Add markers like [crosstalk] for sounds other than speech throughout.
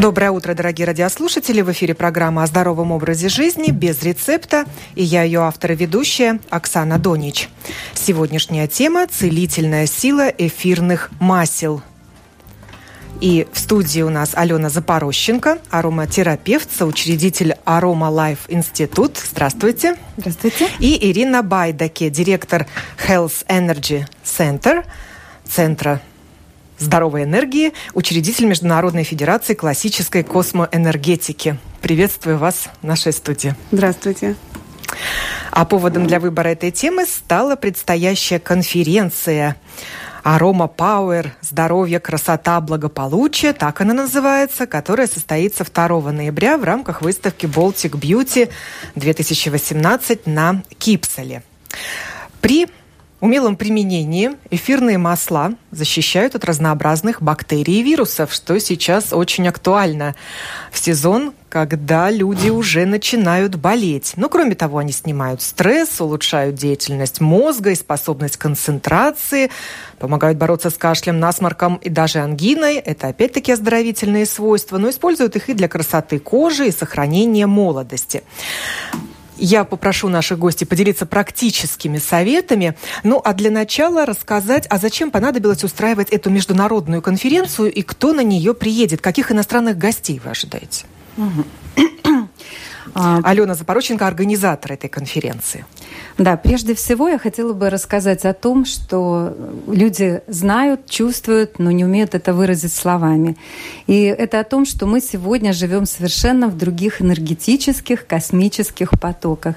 Доброе утро, дорогие радиослушатели. В эфире программа о здоровом образе жизни без рецепта. И я ее автор и ведущая Оксана Донич. Сегодняшняя тема – целительная сила эфирных масел. И в студии у нас Алена Запорощенко, ароматерапевт, соучредитель Aroma Life Institute. Здравствуйте. Здравствуйте. И Ирина Байдаке, директор Health Energy Center, Центра здоровой энергии, учредитель Международной Федерации классической космоэнергетики. Приветствую вас в нашей студии. Здравствуйте. А поводом для выбора этой темы стала предстоящая конференция Арома Пауэр «Здоровье, красота, благополучие», так она называется, которая состоится 2 ноября в рамках выставки Baltic Beauty 2018 на Кипсале. При умелом применении эфирные масла защищают от разнообразных бактерий и вирусов, что сейчас очень актуально в сезон, когда люди уже начинают болеть. Но кроме того, они снимают стресс, улучшают деятельность мозга и способность концентрации, помогают бороться с кашлем, насморком и даже ангиной. Это опять-таки оздоровительные свойства, но используют их и для красоты кожи и сохранения молодости. Я попрошу наших гостей поделиться практическими советами. Ну, а для начала рассказать, а зачем понадобилось устраивать эту международную конференцию и кто на нее приедет? Каких иностранных гостей вы ожидаете? Алена Запороченко, организатор этой конференции. Да, прежде всего я хотела бы рассказать о том, что люди знают, чувствуют, но не умеют это выразить словами. И это о том, что мы сегодня живем совершенно в других энергетических, космических потоках.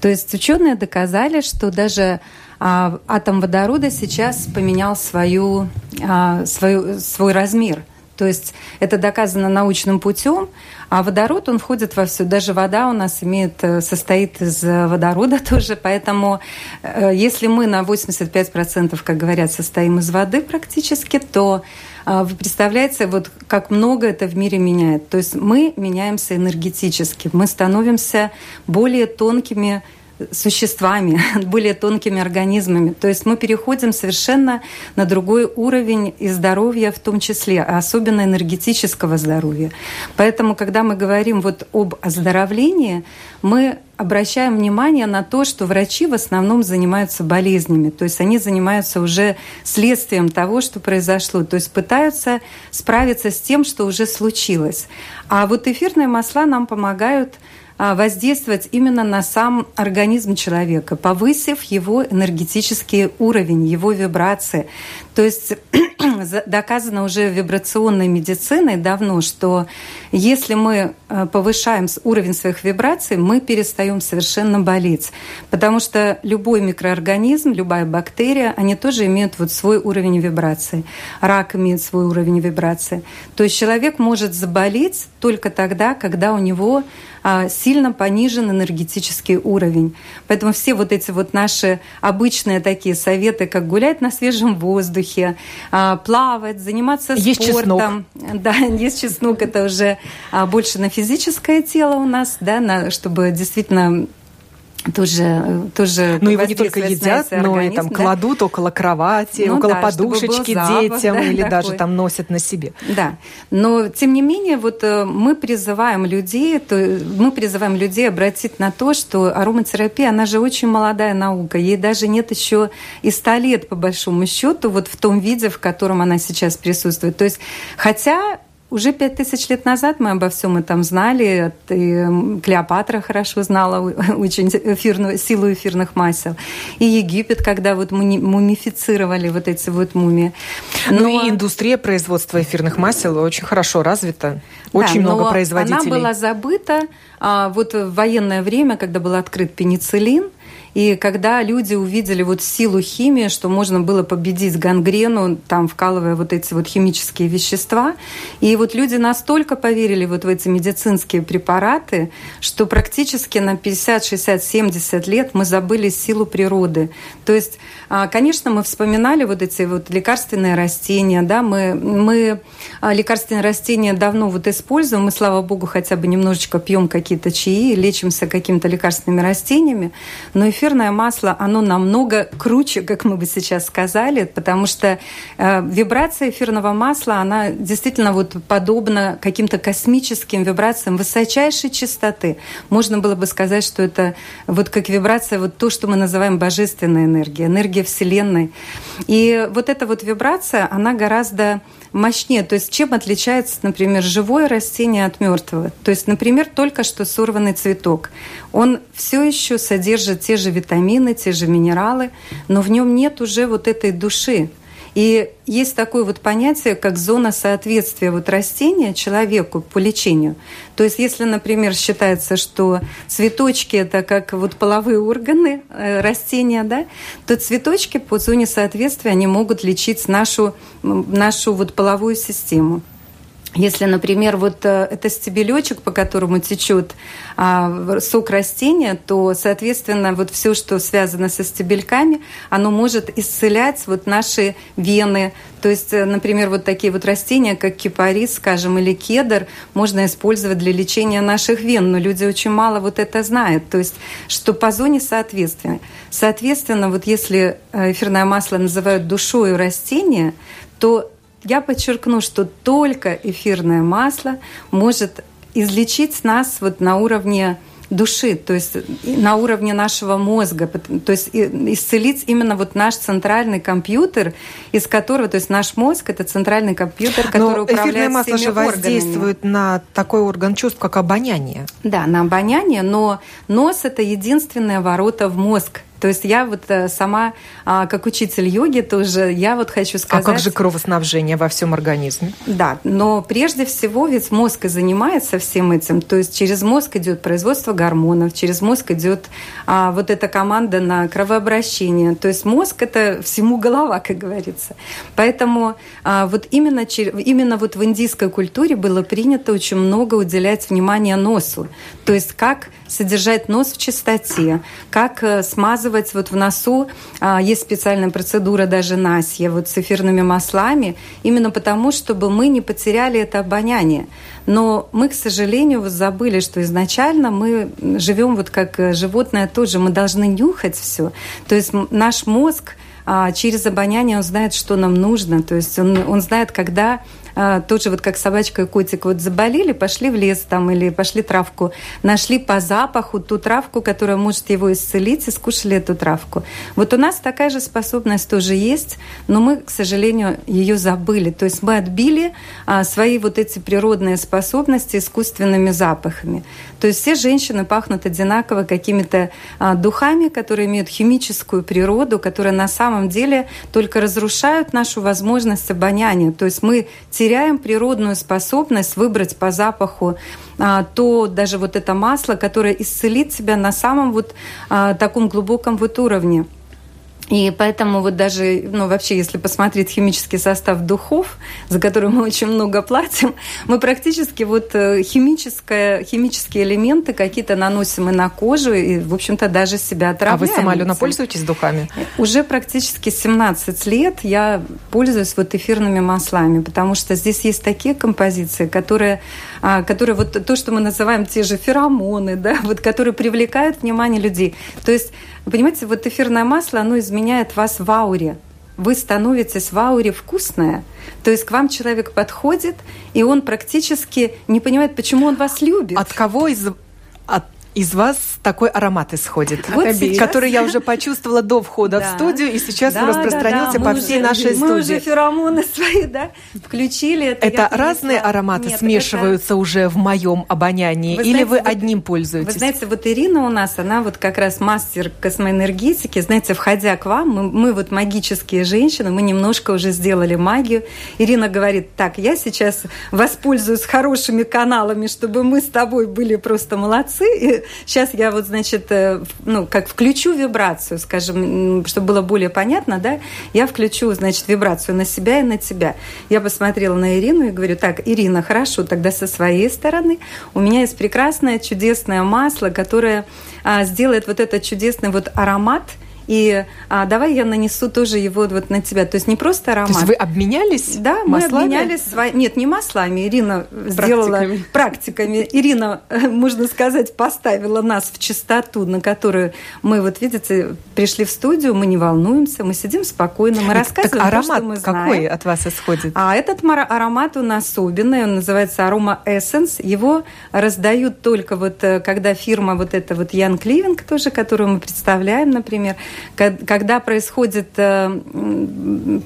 То есть ученые доказали, что даже а, атом водорода сейчас поменял свою, а, свою, свой размер. То есть это доказано научным путем, а водород, он входит во все. Даже вода у нас имеет, э, состоит из водорода [laughs] тоже, поэтому э, если мы на 85%, как говорят, состоим из воды практически, то э, вы представляете, вот как много это в мире меняет. То есть мы меняемся энергетически, мы становимся более тонкими существами, [laughs] более тонкими организмами. То есть мы переходим совершенно на другой уровень и здоровья в том числе, а особенно энергетического здоровья. Поэтому, когда мы говорим вот об оздоровлении, мы обращаем внимание на то, что врачи в основном занимаются болезнями, то есть они занимаются уже следствием того, что произошло, то есть пытаются справиться с тем, что уже случилось. А вот эфирные масла нам помогают воздействовать именно на сам организм человека, повысив его энергетический уровень, его вибрации. То есть [clears throat] доказано уже вибрационной медициной давно, что если мы э, повышаем уровень своих вибраций, мы перестаем совершенно болеть. Потому что любой микроорганизм, любая бактерия, они тоже имеют вот свой уровень вибрации. Рак имеет свой уровень вибрации. То есть человек может заболеть только тогда, когда у него а, сильно понижен энергетический уровень. Поэтому все вот эти вот наши обычные такие советы, как гулять на свежем воздухе, а, плавать, заниматься есть спортом. Чеснок. Да, [laughs] есть чеснок, это уже а, больше на физическое тело у нас, да, на, чтобы действительно тоже, тоже ну его не только едят, но и там да? кладут около кровати, ну, около да, подушечки детям да, [laughs] или такой. даже там носят на себе. Да, но тем не менее вот э, мы призываем людей, то, мы призываем людей обратить на то, что ароматерапия, она же очень молодая наука, ей даже нет еще и ста лет по большому счету вот в том виде, в котором она сейчас присутствует. То есть, хотя уже пять тысяч лет назад мы обо всем этом знали. И Клеопатра хорошо знала [laughs] очень эфирную, силу эфирных масел. И Египет, когда вот мумифицировали вот эти вот мумии. Но... Ну и индустрия производства эфирных масел очень хорошо развита. Очень да, много производителей. Она была забыта а, вот в военное время, когда был открыт пенициллин, и когда люди увидели вот силу химии, что можно было победить гангрену, там вкалывая вот эти вот химические вещества, и вот люди настолько поверили вот в эти медицинские препараты, что практически на 50, 60, 70 лет мы забыли силу природы. То есть а, конечно, мы вспоминали вот эти вот лекарственные растения, да, мы, мы а, лекарственные растения давно вот используем, мы, слава богу, хотя бы немножечко пьем какие-то чаи, лечимся какими-то лекарственными растениями, но эфирное масло, оно намного круче, как мы бы сейчас сказали, потому что э, вибрация эфирного масла, она действительно вот подобна каким-то космическим вибрациям высочайшей частоты. Можно было бы сказать, что это вот как вибрация, вот то, что мы называем божественной энергией, энергия Вселенной. И вот эта вот вибрация, она гораздо мощнее. То есть чем отличается, например, живое растение от мертвого? То есть, например, только что сорванный цветок. Он все еще содержит те же витамины, те же минералы, но в нем нет уже вот этой души. И есть такое вот понятие, как зона соответствия вот растения человеку по лечению. То есть, если, например, считается, что цветочки это как вот половые органы э, растения, да, то цветочки по зоне соответствия они могут лечить нашу, нашу вот половую систему. Если, например, вот э, это стебелечек, по которому течет а, сок растения, то, соответственно, вот все, что связано со стебельками, оно может исцелять вот наши вены. То есть, э, например, вот такие вот растения, как кипарис, скажем, или кедр, можно использовать для лечения наших вен, но люди очень мало вот это знают. То есть, что по зоне соответствия. Соответственно, вот если э, эфирное масло называют душой растения, то я подчеркну, что только эфирное масло может излечить нас вот на уровне души, то есть на уровне нашего мозга, то есть исцелить именно вот наш центральный компьютер, из которого, то есть наш мозг это центральный компьютер, который Но управляет эфирное масло же воздействует на такой орган чувств, как обоняние. Да, на обоняние, но нос это единственные ворота в мозг. То есть я вот э, сама, а, как учитель йоги тоже, я вот хочу сказать... А как же кровоснабжение во всем организме? Да, но прежде всего ведь мозг и занимается всем этим. То есть через мозг идет производство гормонов, через мозг идет а, вот эта команда на кровообращение. То есть мозг это всему голова, как говорится. Поэтому а, вот именно, именно вот в индийской культуре было принято очень много уделять внимания носу. То есть как содержать нос в чистоте, как э, смазывать вот в носу. А, есть специальная процедура даже Насья вот с эфирными маслами, именно потому, чтобы мы не потеряли это обоняние. Но мы, к сожалению, вот забыли, что изначально мы живем вот как э, животное тоже, мы должны нюхать все. То есть наш мозг а, через обоняние он знает, что нам нужно. То есть он, он знает, когда а, тоже вот как собачка и котик вот заболели, пошли в лес там или пошли травку, нашли по запаху ту травку, которая может его исцелить, и скушали эту травку. Вот у нас такая же способность тоже есть, но мы, к сожалению, ее забыли. То есть мы отбили а, свои вот эти природные способности искусственными запахами. То есть все женщины пахнут одинаково какими-то а, духами, которые имеют химическую природу, которые на самом деле только разрушают нашу возможность обоняния. То есть мы теряем природную способность выбрать по запаху а, то даже вот это масло, которое исцелит себя на самом вот а, таком глубоком вот уровне. И поэтому вот даже, ну вообще, если посмотреть химический состав духов, за который мы очень много платим, мы практически вот э, химическое, химические элементы какие-то наносим и на кожу, и, в общем-то, даже себя отравляем. А вы сама, Алена, пользуетесь духами? Уже практически 17 лет я пользуюсь вот эфирными маслами, потому что здесь есть такие композиции, которые, а, которые вот то, что мы называем те же феромоны, да, [laughs] вот которые привлекают внимание людей. То есть понимаете, вот эфирное масло, оно изменяет вас в ауре. Вы становитесь в ауре вкусная. То есть к вам человек подходит, и он практически не понимает, почему он вас любит. От кого из от из вас такой аромат исходит, вот который я уже почувствовала до входа да. в студию, и сейчас да, распространился да, да. по всей уже, нашей мы студии. Мы уже феромоны свои, да, включили. Это, это разные ароматы Нет, смешиваются это... уже в моем обонянии, вы или знаете, вы одним пользуетесь? Вы знаете, вот Ирина у нас, она вот как раз мастер космоэнергетики. Знаете, входя к вам, мы, мы вот магические женщины, мы немножко уже сделали магию. Ирина говорит, так, я сейчас воспользуюсь хорошими каналами, чтобы мы с тобой были просто молодцы, и сейчас я вот, значит, э, ну, как включу вибрацию, скажем, чтобы было более понятно, да, я включу, значит, вибрацию на себя и на тебя. Я посмотрела на Ирину и говорю, так, Ирина, хорошо, тогда со своей стороны у меня есть прекрасное, чудесное масло, которое а, сделает вот этот чудесный вот аромат – И а, давай я нанесу тоже его вот на тебя. То есть не просто аромат. То есть вы обменялись Да, маслами? мы обменялись. Нет, не маслами. Ирина сделала практиками. Ирина, [laughs] можно сказать, поставила нас в чистоту, на которую мы, вот видите, пришли в студию, мы не волнуемся, мы сидим спокойно, мы рассказываем так аромат то, что мы знаем. какой от вас исходит? А этот аромат у нас особенный, он называется Арома Essence. Его раздают только вот, э, когда фирма вот эта вот Ян Кливинг тоже, которую мы представляем, например, когда происходит э,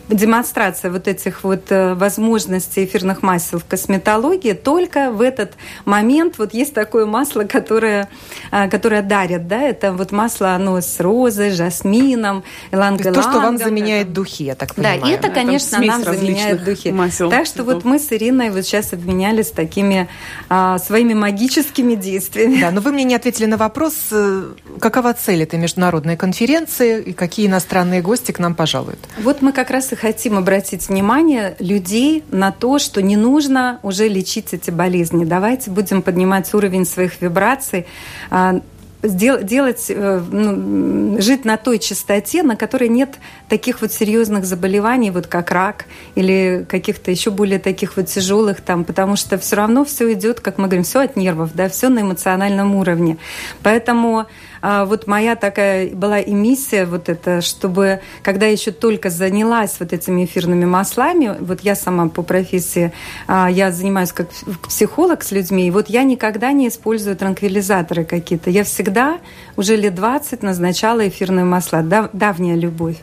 демонстрация вот этих вот э, возможностей эфирных масел в косметологии, только в этот момент вот есть такое масло, которое, которое дарят, да, это вот масло, оно с розой, жасмином, иланг То, что вам заменяет духи, я так понимаю. Да, и это, конечно, нам заменяет духи. Масел. Так что вот мы с Ириной вот сейчас обменялись такими а, своими магическими действиями. Да, но вы мне не ответили на вопрос, э, какова цель этой международной конференции и какие иностранные гости к нам пожалуют? Вот мы как раз и хотим обратить внимание людей на то, что не нужно уже лечить эти болезни. Давайте будем поднимать уровень своих вибраций, а, делать, э, ну, жить на той частоте, на которой нет таких вот серьезных заболеваний, вот как рак или каких-то еще более таких вот тяжелых там, потому что все равно все идет, как мы говорим, все от нервов, да, все на эмоциональном уровне. Поэтому вот моя такая была и миссия вот это, чтобы, когда я еще только занялась вот этими эфирными маслами, вот я сама по профессии, а, я занимаюсь как психолог с людьми, и вот я никогда не использую транквилизаторы какие-то. Я всегда уже лет 20 назначала эфирные масла, дав, давняя любовь.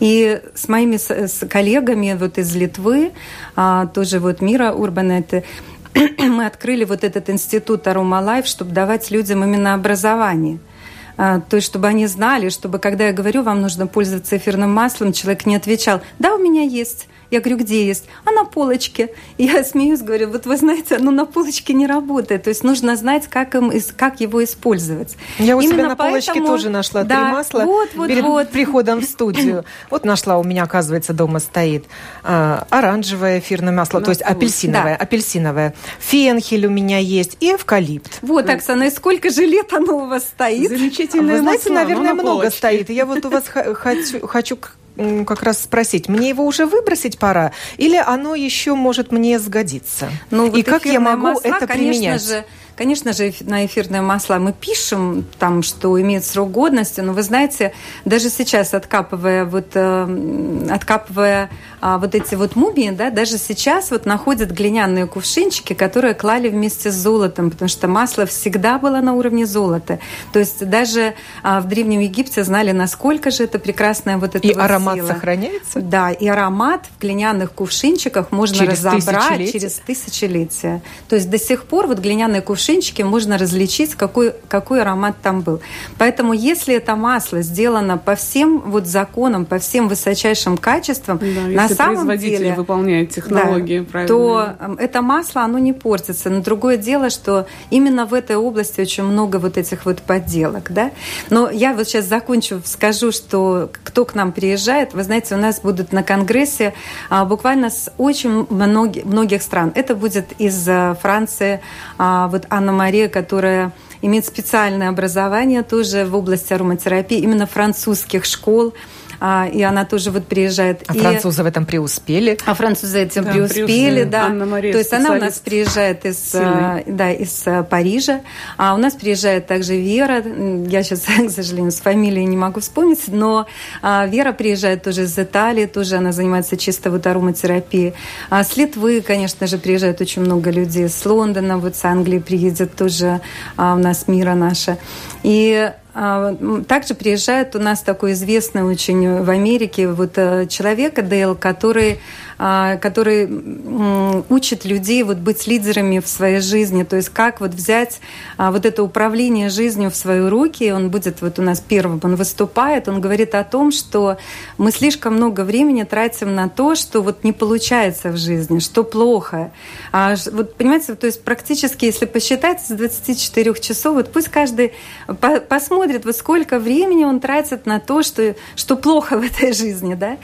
И с моими с коллегами вот из Литвы, а, тоже вот Мира Урбанеты, [clears throat] мы открыли вот этот институт Aroma Life, чтобы давать людям именно образование – а, то есть чтобы они знали, чтобы когда я говорю, вам нужно пользоваться эфирным маслом, человек не отвечал, да, у меня есть. Я говорю, где есть? А на полочке. И я смеюсь, говорю, вот вы знаете, оно на полочке не работает. То есть нужно знать, как, им, как его использовать. Я у Именно себя на полочке поэтому... тоже нашла да, три масла вот, вот, перед вот. приходом в студию. [laughs] Вот нашла, у меня, оказывается, дома стоит а, оранжевое эфирное масло, на то есть апельсиновое, да. апельсиновое. Фенхель у меня есть и эвкалипт. Вот, Оксана, и сколько же лет оно у вас стоит? Замечательное Вы знаете, масло, наверное, много стоит. Я вот у вас хочу, хочу как раз спросить, мне его уже выбросить пора, или оно еще может мне сгодиться? Ну, вот и как я могу масла, это применять? Же, Конечно же, на эфирные масла мы пишем, там, что имеет срок годности, но вы знаете, даже сейчас откапывая вот, э, откапывая а, вот эти вот мумии, да, даже сейчас вот находят глиняные кувшинчики, которые клали вместе с золотом, потому что масло всегда было на уровне золота. То есть даже а, в Древнем Египте знали, насколько же это прекрасное вот это И вот аромат сила. сохраняется? Да, и аромат в глиняных кувшинчиках можно через разобрать тысячелетия? через тысячелетия. То есть до сих пор вот глиняные кувшинчики можно различить, какой, какой аромат там был. Поэтому если это масло сделано по всем вот законам, по всем высочайшим качествам, да, самом деле выполняет технологии да, правильно, то эм, это масло оно не портится. Но другое дело, что именно в этой области очень много вот этих вот подделок, да. Но я вот сейчас закончу, скажу, что кто к нам приезжает, вы знаете, у нас будут на конгрессе а, буквально с очень многих, многих стран. Это будет из э, Франции, а, вот Анна-Мария, которая имеет специальное образование тоже в области ароматерапии, именно французских школ. А, и она тоже вот приезжает. А и... французы в этом преуспели? А французы этим да, преуспели, да. Анна Мария То есть она у нас приезжает из, а, да, из а, Парижа, а у нас приезжает также Вера, я сейчас, [laughs] к сожалению, с фамилией не могу вспомнить, но Вера приезжает тоже из Италии, тоже она занимается чисто вот ароматерапией. А с Литвы, конечно же, приезжает очень много людей, с Лондона, вот с Англии приедет тоже у нас Мира наша. И а, также приезжает у нас такой известный очень в Америке вот э, человек Дейл, который а, который учит людей вот быть лидерами в своей жизни, то есть как вот взять а, вот это управление жизнью в свои руки. Он будет вот у нас первым, он выступает, он говорит о том, что мы слишком много времени тратим на то, что вот не получается в жизни, что плохо. А вот понимаете, то есть практически, если посчитать с 24 часов, вот пусть каждый посмотрит, вот сколько времени он тратит на то, что, что плохо в этой жизни, да.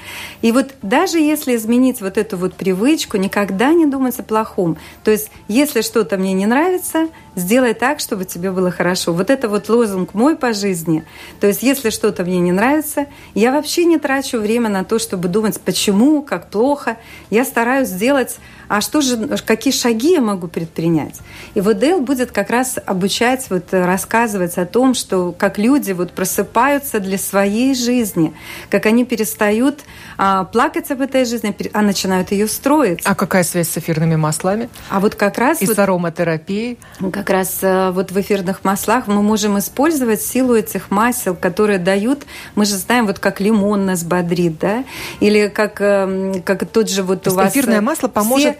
И вот даже если изменить вот эту вот привычку, никогда не думать о плохом. То есть, если что-то мне не нравится, сделай так, чтобы тебе было хорошо. Вот это вот лозунг мой по жизни. То есть, если что-то мне не нравится, я вообще не трачу время на то, чтобы думать, почему, как плохо. Я стараюсь сделать а что же, какие шаги я могу предпринять? И вот Дейл будет как раз обучать, вот, рассказывать о том, что как люди вот просыпаются для своей жизни, как они перестают а, плакать об этой жизни, а начинают ее строить. А какая связь с эфирными маслами? А вот как раз... И вот, с ароматерапией? Как раз а, вот в эфирных маслах мы можем использовать силу этих масел, которые дают, мы же знаем, вот как лимон нас бодрит, да, или как, эм, как тот же вот То у вас... Эфирное масло поможет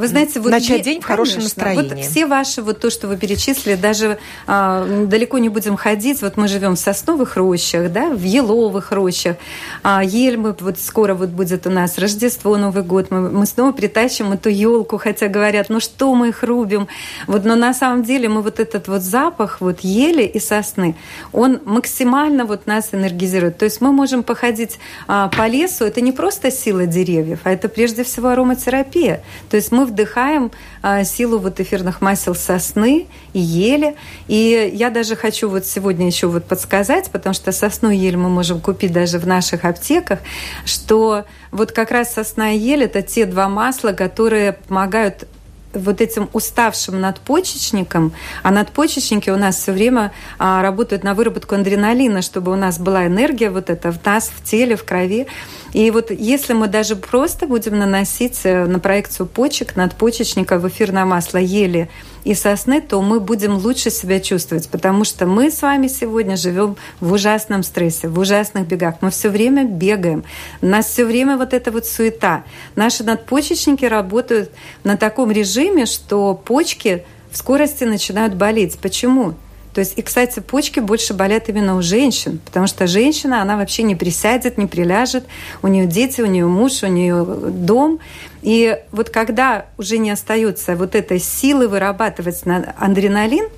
вы знаете, вот начать день в хорошем конечно, настроении. Вот все ваши, вот то, что вы перечислили, даже а, далеко не будем ходить. Вот мы живем в сосновых рощах, да, в еловых рощах. А, ель мы, вот скоро вот будет у нас Рождество, Новый год. Мы, мы снова притащим эту елку, хотя говорят, ну что мы их рубим. Вот, но на самом деле мы вот этот вот запах вот ели и сосны, он максимально вот нас энергизирует. То есть мы можем походить а, по лесу. Это не просто сила деревьев, а это прежде всего ароматерапия. То есть мы вдыхаем а, силу вот эфирных масел сосны и ели. И я даже хочу вот сегодня еще вот подсказать, потому что сосну и ель мы можем купить даже в наших аптеках, что вот как раз сосна и ель – это те два масла, которые помогают вот этим уставшим надпочечником, а надпочечники у нас все время а, работают на выработку адреналина, чтобы у нас была энергия вот эта в нас, в теле, в крови. И вот если мы даже просто будем наносить э, на проекцию почек, надпочечника в эфирное масло ели и сосны, то мы будем лучше себя чувствовать, потому что мы с вами сегодня живем в ужасном стрессе, в ужасных бегах. Мы все время бегаем, у нас все время вот эта вот суета. Наши надпочечники работают на таком режиме, что почки в скорости начинают болеть. Почему? То есть, и, кстати, почки больше болят именно у женщин, потому что женщина, она вообще не присядет, не приляжет, у нее дети, у нее муж, у нее дом. И вот когда уже не остается вот этой силы вырабатывать адреналин,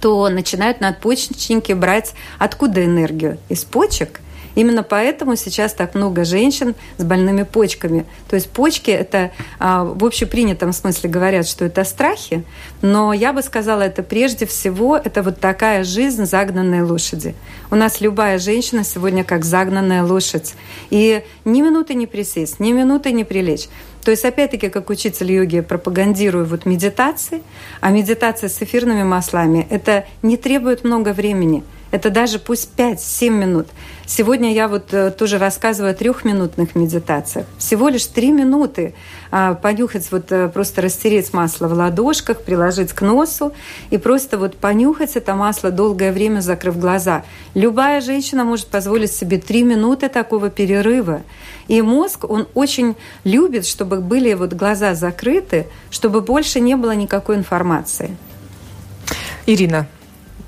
то начинают надпочечники брать откуда энергию? Из почек – Именно поэтому сейчас так много женщин с больными почками. То есть почки это а, в общепринятом смысле говорят, что это страхи, но я бы сказала, это прежде всего это вот такая жизнь загнанной лошади. У нас любая женщина сегодня как загнанная лошадь. И ни минуты не присесть, ни минуты не прилечь. То есть, опять-таки, как учитель йоги, пропагандирую вот медитации, а медитация с эфирными маслами, это не требует много времени – это даже пусть 5-7 минут. Сегодня я вот э, тоже рассказываю о трехминутных медитациях. Всего лишь три минуты а, понюхать, вот э, просто растереть масло в ладошках, приложить к носу и просто вот понюхать это масло долгое время, закрыв глаза. Любая женщина может позволить себе три минуты такого перерыва. И мозг, он очень любит, чтобы были вот глаза закрыты, чтобы больше не было никакой информации. Ирина,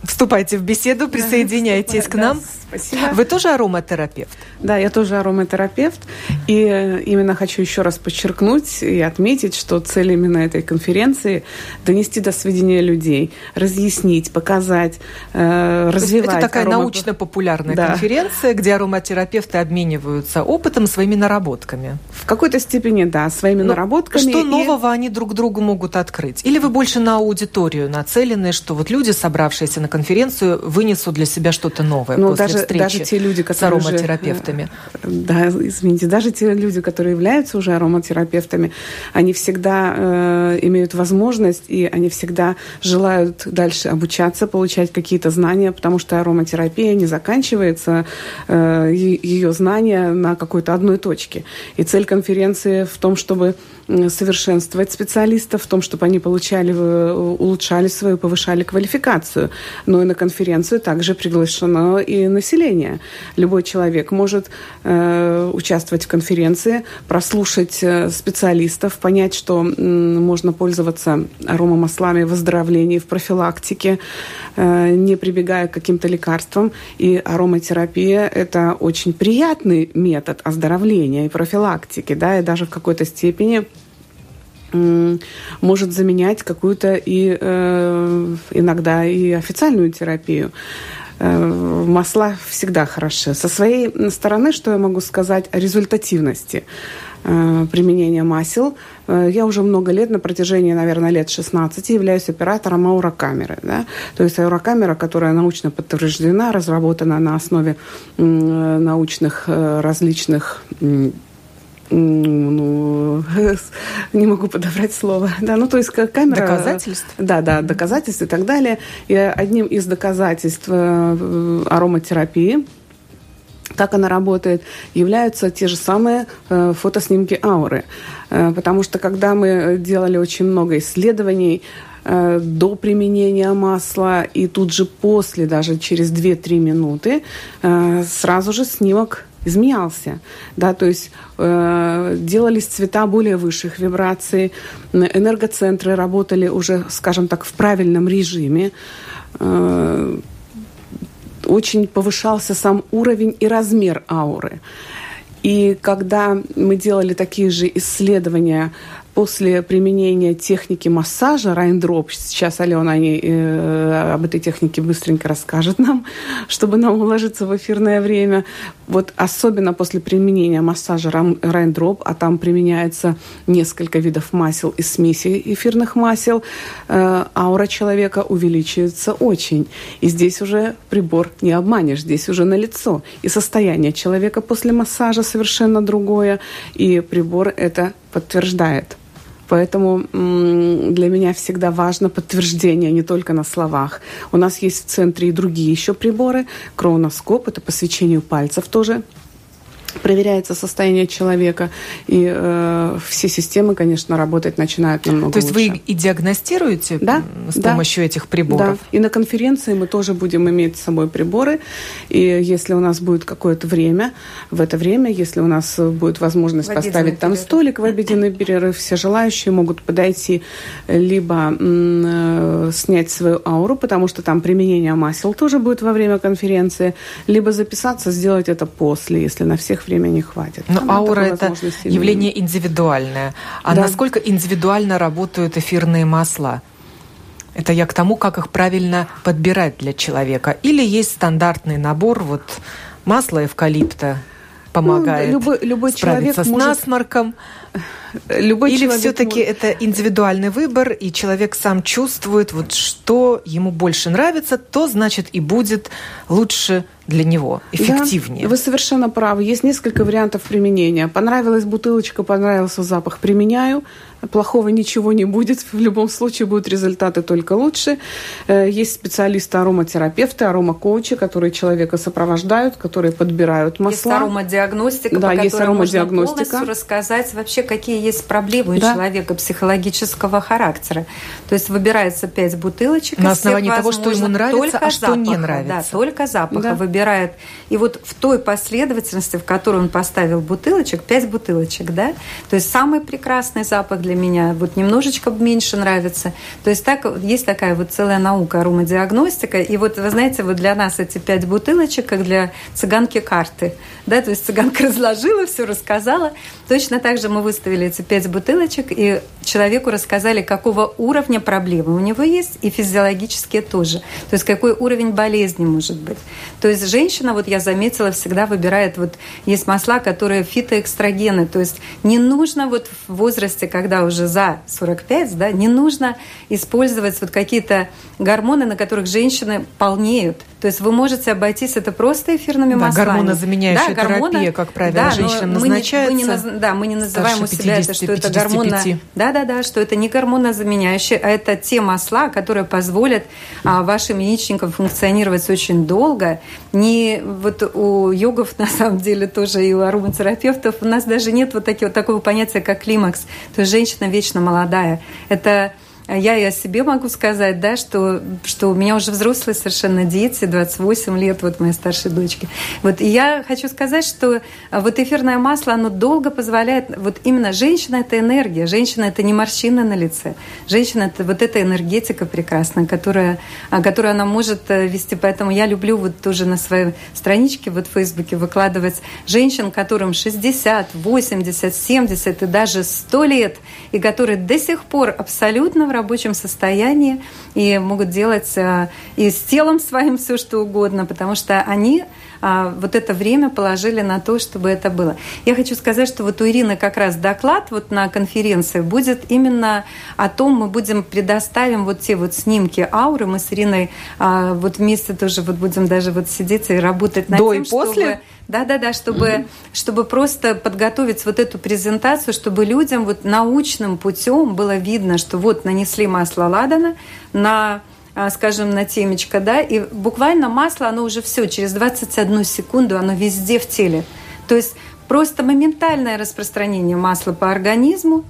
Вступайте в беседу, присоединяйтесь да, к нам. Спасибо. [laughs] Вы тоже ароматерапевт? Да, я тоже ароматерапевт. И именно хочу еще раз подчеркнуть и отметить, что цель именно этой конференции – донести до сведения людей, разъяснить, показать, э, развивать. Это такая арома... научно-популярная да. конференция, где ароматерапевты обмениваются опытом, своими наработками. В какой-то степени, да, своими Но ну, наработками. Что и... нового они друг другу могут открыть? Или вы больше на аудиторию нацелены, что вот люди, собравшиеся на конференцию вынесут для себя что-то новое ну, после даже, встречи даже те люди, которые с ароматерапевтами. Уже, да, извините, даже те люди, которые являются уже ароматерапевтами, они всегда э, имеют возможность и они всегда желают дальше обучаться, получать какие-то знания, потому что ароматерапия не заканчивается, э, ее знания на какой-то одной точке. И цель конференции в том, чтобы совершенствовать специалистов, в том, чтобы они получали, э, улучшали свою, повышали квалификацию. Но и на конференцию также приглашено и население. Любой человек может э, участвовать в конференции, прослушать э, специалистов, понять, что э, можно пользоваться аромамаслами в выздоровлении, в профилактике, э, не прибегая к каким-то лекарствам. И ароматерапия – это очень приятный метод оздоровления и профилактики, да, и даже в какой-то степени может заменять какую-то и э, иногда и официальную терапию. Э, масла всегда хороши. Со своей стороны, что я могу сказать о результативности? э, применения масел. Э, я уже много лет, на протяжении, наверное, лет 16 являюсь оператором аурокамеры. Да? То есть аурокамера, которая научно подтверждена, разработана на основе научных различных ну, [laughs] не могу подобрать слово. Да, ну, то есть камера... Доказательств? Да, да, доказательств и так далее. И одним из доказательств ароматерапии как она работает, являются те же самые э, фотоснимки ауры. Э, потому что когда мы делали очень много исследований э, до применения масла и тут же после, даже через 2-3 минуты, э, сразу же снимок изменялся. Да, то есть э, делались цвета более высших вибраций, энергоцентры работали уже, скажем так, в правильном режиме. Э, очень повышался сам уровень и размер ауры. И когда мы делали такие же исследования после применения техники массажа Raindrop, сейчас Алена они, э, об этой технике быстренько расскажет нам, [laughs] чтобы нам уложиться в эфирное время. Вот особенно после применения массажа Raindrop, а там применяется несколько видов масел и смеси эфирных масел, э, аура человека увеличивается очень. И здесь уже прибор не обманешь, здесь уже налицо. И состояние человека после массажа совершенно другое, и прибор это подтверждает. Поэтому для меня всегда важно подтверждение не только на словах. У нас есть в центре и другие еще приборы. Кроноскоп, это по свечению пальцев тоже проверяется состояние человека, и э, все системы, конечно, работать начинают намного То есть лучше. вы и диагностируете да? с помощью да. этих приборов? Да, и на конференции мы тоже будем иметь с собой приборы, и если у нас будет какое-то время, в это время, если у нас будет возможность поставить там перерыв. столик в обеденный перерыв, все желающие могут подойти, либо э, снять свою ауру, потому что там применение масел тоже будет во время конференции, либо записаться, сделать это после, если на всех всех времени хватит. Но Там аура – это явление индивидуальное. А да. насколько индивидуально работают эфирные масла? Это я к тому, как их правильно подбирать для человека. Или есть стандартный набор, вот масло эвкалипта помогает ну, любой, любой справиться человек с может... насморком. Любой Или все-таки может... это индивидуальный выбор, и человек сам чувствует, вот что ему больше нравится, то значит и будет лучше для него, эффективнее. Да, вы совершенно правы. Есть несколько вариантов применения. Понравилась бутылочка, понравился запах, применяю. Плохого ничего не будет. В любом случае будут результаты только лучше. Э, есть специалисты ароматерапевты, аромакоучи, которые человека сопровождают, которые подбирают масла. Есть аромадиагностика, да, по есть аромадиагностика. можно полностью рассказать вообще, какие есть проблемы да. у человека психологического характера. То есть выбирается пять бутылочек. На основании того, что ему нравится, а что запаха, не нравится. Да, только запаха да. выбирает. И вот в той последовательности, в которой он поставил бутылочек, пять бутылочек, да, то есть самый прекрасный запах для меня, вот немножечко меньше нравится. То есть так, есть такая вот целая наука аромадиагностика. И вот, вы знаете, вот для нас эти пять бутылочек, как для цыганки карты. Да, то есть цыганка [laughs] разложила, все рассказала. Точно так же мы выставили эти пять бутылочек, и человеку рассказали, какого уровня проблемы у него есть, и физиологические тоже. То есть какой уровень болезни может быть. То есть женщина, вот я заметила, всегда выбирает, вот есть масла, которые фитоэкстрогены, то есть не нужно вот в возрасте, когда уже за 45, да, не нужно использовать вот какие-то гормоны, на которых женщины полнеют. То есть вы можете обойтись это просто эфирными да, маслами. Гормонозаменяющая да, гормона, терапия, как правило, да, женщинам назначается. Мы не, мы не, да, мы не называем у себя это, что это гормоно... Да, да, да, что это не гормонозаменяющее, а это те масла, которые позволят а, вашим яичникам функционировать очень долго. Не вот у йогов, [laughs] на самом деле, тоже и у ароматерапевтов у нас даже нет вот, таки, вот такого понятия, как климакс. То есть женщина вечно молодая. Это я и о себе могу сказать, да, что, что у меня уже взрослые совершенно дети, 28 лет, вот моей старшей дочке. Вот, и я хочу сказать, что а, вот эфирное масло, оно долго позволяет, вот именно женщина – это энергия, женщина – это не морщины на лице, женщина – это вот эта энергетика прекрасная, которая, а, которую она может э, вести. Поэтому я люблю вот тоже на своей страничке вот в Фейсбуке выкладывать женщин, которым 60, 80, 70 и даже 100 лет, и которые до сих пор абсолютно в рабочем состоянии и могут делать э, и с телом своим все что угодно, потому что они вот это время положили на то, чтобы это было. Я хочу сказать, что вот у Ирины как раз доклад вот на конференции будет именно о том, мы будем предоставим вот те вот снимки ауры, мы с Ириной а, вот вместе тоже вот будем даже вот сидеть и работать над До тем, и после? чтобы да-да-да, чтобы, mm-hmm. чтобы просто подготовить вот эту презентацию, чтобы людям вот научным путем было видно, что вот нанесли масло ладана на а, скажем, на темечко, да, и буквально масло, оно уже все, через 21 секунду оно везде в теле. То есть просто моментальное распространение масла по организму.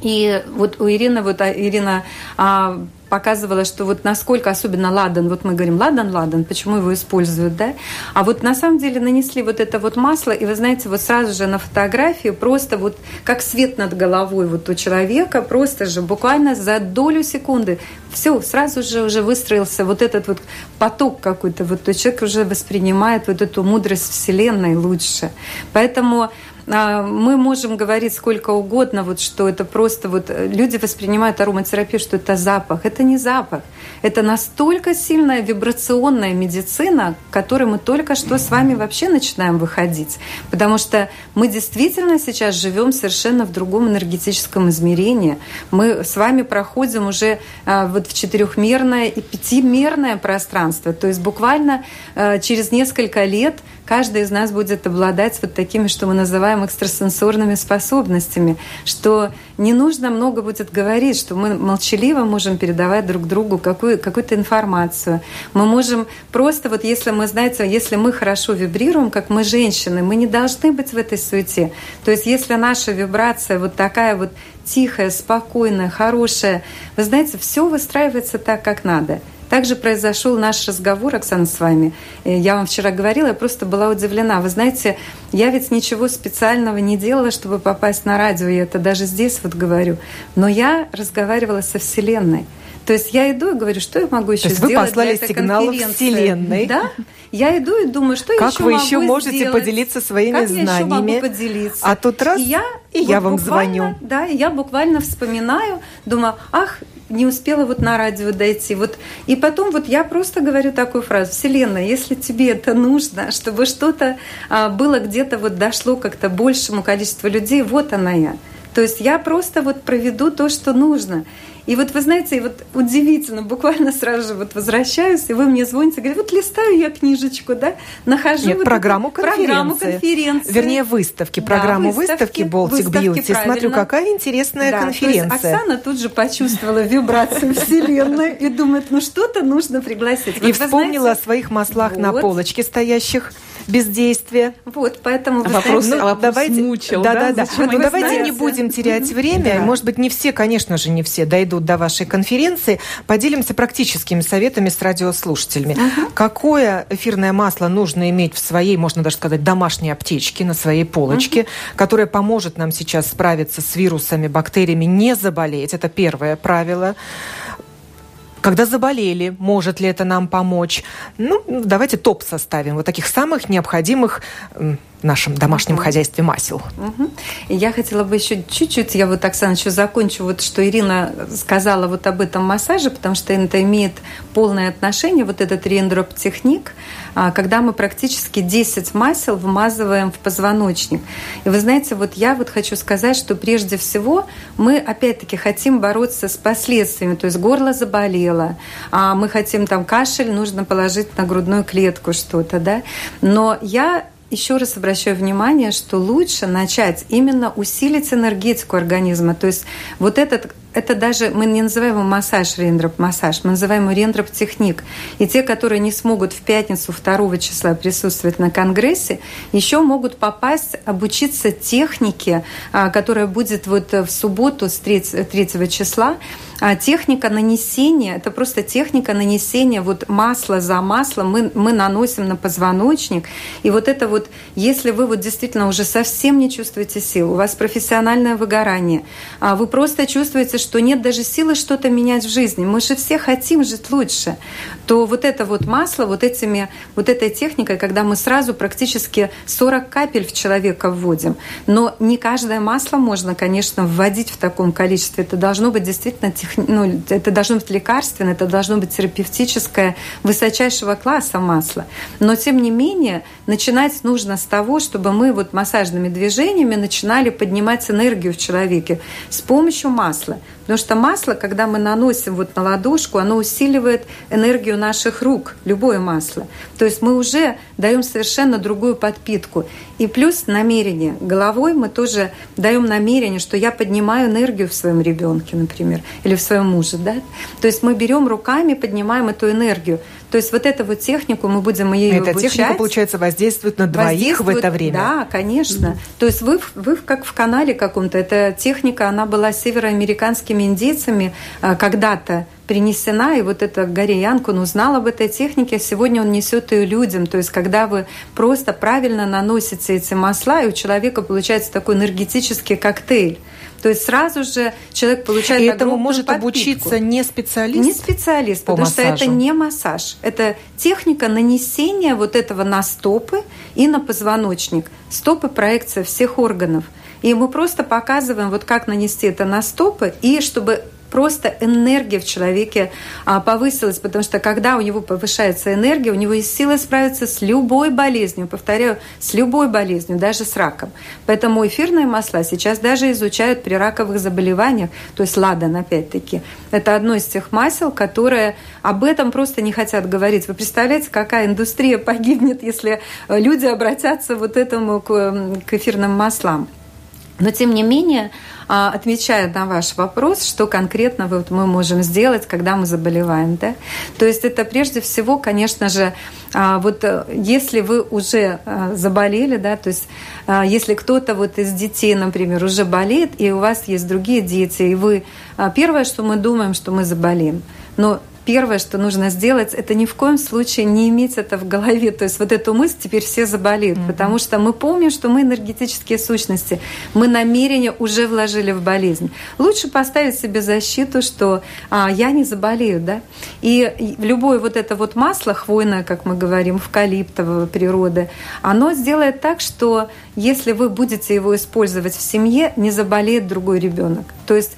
И вот у Ирины, вот а, Ирина а, показывала, что вот насколько, особенно ладан, вот мы говорим ладан, ладан, почему его используют, да? А вот на самом деле нанесли вот это вот масло, и вы знаете, вот сразу же на фотографии просто вот как свет над головой вот у человека, просто же буквально за долю секунды все, сразу же уже выстроился вот этот вот поток какой-то, вот человек уже воспринимает вот эту мудрость Вселенной лучше. Поэтому мы можем говорить сколько угодно, вот, что это просто вот э, люди воспринимают ароматерапию, что это запах. Это не запах. Это настолько сильная вибрационная медицина, к которой мы только что с вами вообще начинаем выходить. Потому что мы действительно сейчас живем совершенно в другом энергетическом измерении. Мы с вами проходим уже а, вот в четырехмерное и пятимерное пространство. То есть буквально а, через несколько лет каждый из нас будет обладать вот такими, что мы называем экстрасенсорными способностями, что не нужно много будет говорить, что мы молчаливо можем передавать друг другу какую, какую-то информацию. Мы можем просто, вот если мы, знаете, если мы хорошо вибрируем, как мы женщины, мы не должны быть в этой суете. То есть если наша вибрация вот такая вот тихая, спокойная, хорошая, вы знаете, все выстраивается так, как надо. Также произошел наш разговор, Оксана, с вами. Э, я вам вчера говорила, я просто была удивлена. Вы знаете, я ведь ничего специального не делала, чтобы попасть на радио, я это даже здесь вот говорю. Но я разговаривала со Вселенной. То есть я иду и говорю, что я могу еще То есть сделать вы послали для сигнал Вселенной. Да? Я иду и думаю, что как еще вы могу еще можете сделать? поделиться своими как знаниями? Я еще могу поделиться? А тут раз, и я, и вот я вам звоню. Да, и я буквально вспоминаю, думаю, ах, не успела вот на радио дойти. Вот. И потом вот я просто говорю такую фразу. Вселенная, если тебе это нужно, чтобы что-то а, было где-то вот дошло как-то большему количеству людей, вот она я. То есть я просто вот проведу то, что нужно. И вот вы знаете, вот удивительно, буквально сразу же вот возвращаюсь, и вы мне звоните, говорите, вот листаю я книжечку, да, нахожу Нет, вот программу, конференции. программу конференции. Вернее, выставки, программу да, выставки, Beauty. правильно. Смотрю, какая интересная да, конференция. То есть Оксана тут же почувствовала вибрацию [laughs] Вселенной и думает, ну что-то нужно пригласить. И вспомнила знаете, о своих маслах вот. на полочке стоящих бездействия. Вот, поэтому... А вопрос, ну, а вопрос давайте, мучил, да? Да, да, да. Ну, давайте знаете? не будем терять время. Да. Может быть, не все, конечно же, не все дойдут до вашей конференции. Поделимся практическими советами с радиослушателями. Ага. Какое эфирное масло нужно иметь в своей, можно даже сказать, домашней аптечке, на своей полочке, ага. которое поможет нам сейчас справиться с вирусами, бактериями, не заболеть. Это первое правило когда заболели, может ли это нам помочь. Ну, давайте топ составим вот таких самых необходимых в нашем домашнем угу. хозяйстве масел. Угу. Я хотела бы еще чуть-чуть, я вот, Оксана, еще закончу, вот что Ирина сказала вот об этом массаже, потому что это имеет полное отношение, вот этот рендроп техник, а, когда мы практически 10 масел вмазываем в позвоночник. И вы знаете, вот я вот хочу сказать, что прежде всего мы опять-таки хотим бороться с последствиями, то есть горло заболело, а мы хотим там кашель, нужно положить на грудную клетку что-то, да. Но я еще раз обращаю внимание, что лучше начать именно усилить энергетику организма. То есть вот этот это даже, мы не называем его массаж, рендроп массаж, мы называем его рендроп техник. И те, которые не смогут в пятницу 2 числа присутствовать на конгрессе, еще могут попасть, обучиться технике, а, которая будет вот в субботу с 3, 3 числа. А техника нанесения, это просто техника нанесения вот масла за маслом мы, мы наносим на позвоночник. И вот это вот, если вы вот действительно уже совсем не чувствуете сил, у вас профессиональное выгорание, а вы просто чувствуете, что нет даже силы что-то менять в жизни, мы же все хотим жить лучше, то вот это вот масло, вот этими, вот этой техникой, когда мы сразу практически 40 капель в человека вводим, но не каждое масло можно, конечно, вводить в таком количестве. Это должно быть действительно, тех... ну, это должно быть лекарственное, это должно быть терапевтическое, высочайшего класса масло. Но, тем не менее, начинать нужно с того, чтобы мы вот массажными движениями начинали поднимать энергию в человеке с помощью масла. Потому что масло, когда мы наносим вот на ладошку, оно усиливает энергию наших рук, любое масло. То есть мы уже даем совершенно другую подпитку. И плюс намерение. Головой мы тоже даем намерение, что я поднимаю энергию в своем ребенке, например, или в своем муже. Да? То есть мы берем руками, поднимаем эту энергию. То есть вот эту вот технику мы будем ее Эта обучать. техника, получается, воздействует на двоих в это время. Да, конечно. Mm-hmm. То есть вы, вы как в канале каком-то. Эта техника, она была североамериканскими индейцами а, когда-то принесена, и вот это Гарри Янкун узнал об этой технике, сегодня он несет ее людям. То есть, когда вы просто правильно наносите эти масла, и у человека получается такой энергетический коктейль. То есть сразу же человек получает И этому может подпитку. обучиться не специалист? Не специалист, потому массажу. что это не массаж. Это техника нанесения вот этого на стопы и на позвоночник. Стопы – проекция всех органов. И мы просто показываем, вот как нанести это на стопы, и чтобы просто энергия в человеке а, повысилась, потому что когда у него повышается энергия, у него есть сила справиться с любой болезнью, повторяю, с любой болезнью, даже с раком. Поэтому эфирные масла сейчас даже изучают при раковых заболеваниях, то есть ладан, опять-таки. Это одно из тех масел, которые об этом просто не хотят говорить. Вы представляете, какая индустрия погибнет, если люди обратятся вот этому к, к эфирным маслам. Но тем не менее, а, отвечая на ваш вопрос, что конкретно мы можем сделать, когда мы заболеваем. Да? То есть это прежде всего, конечно же, а, вот э, если вы уже а, заболели, да, то есть если кто-то вот из детей, например, уже болеет, и у вас есть другие дети, и вы первое, что мы думаем, что мы заболеем. Но первое, что нужно сделать, это ни в коем случае не иметь это в голове. То есть вот эту мысль теперь все заболеют, mm-hmm. потому что мы помним, что мы энергетические сущности, мы намерение уже вложили в болезнь. Лучше поставить себе защиту, что а, я не заболею, да. И любое вот это вот масло хвойное, как мы говорим, эвкалиптового природы, оно сделает так, что если вы будете его использовать в семье, не заболеет другой ребенок. То есть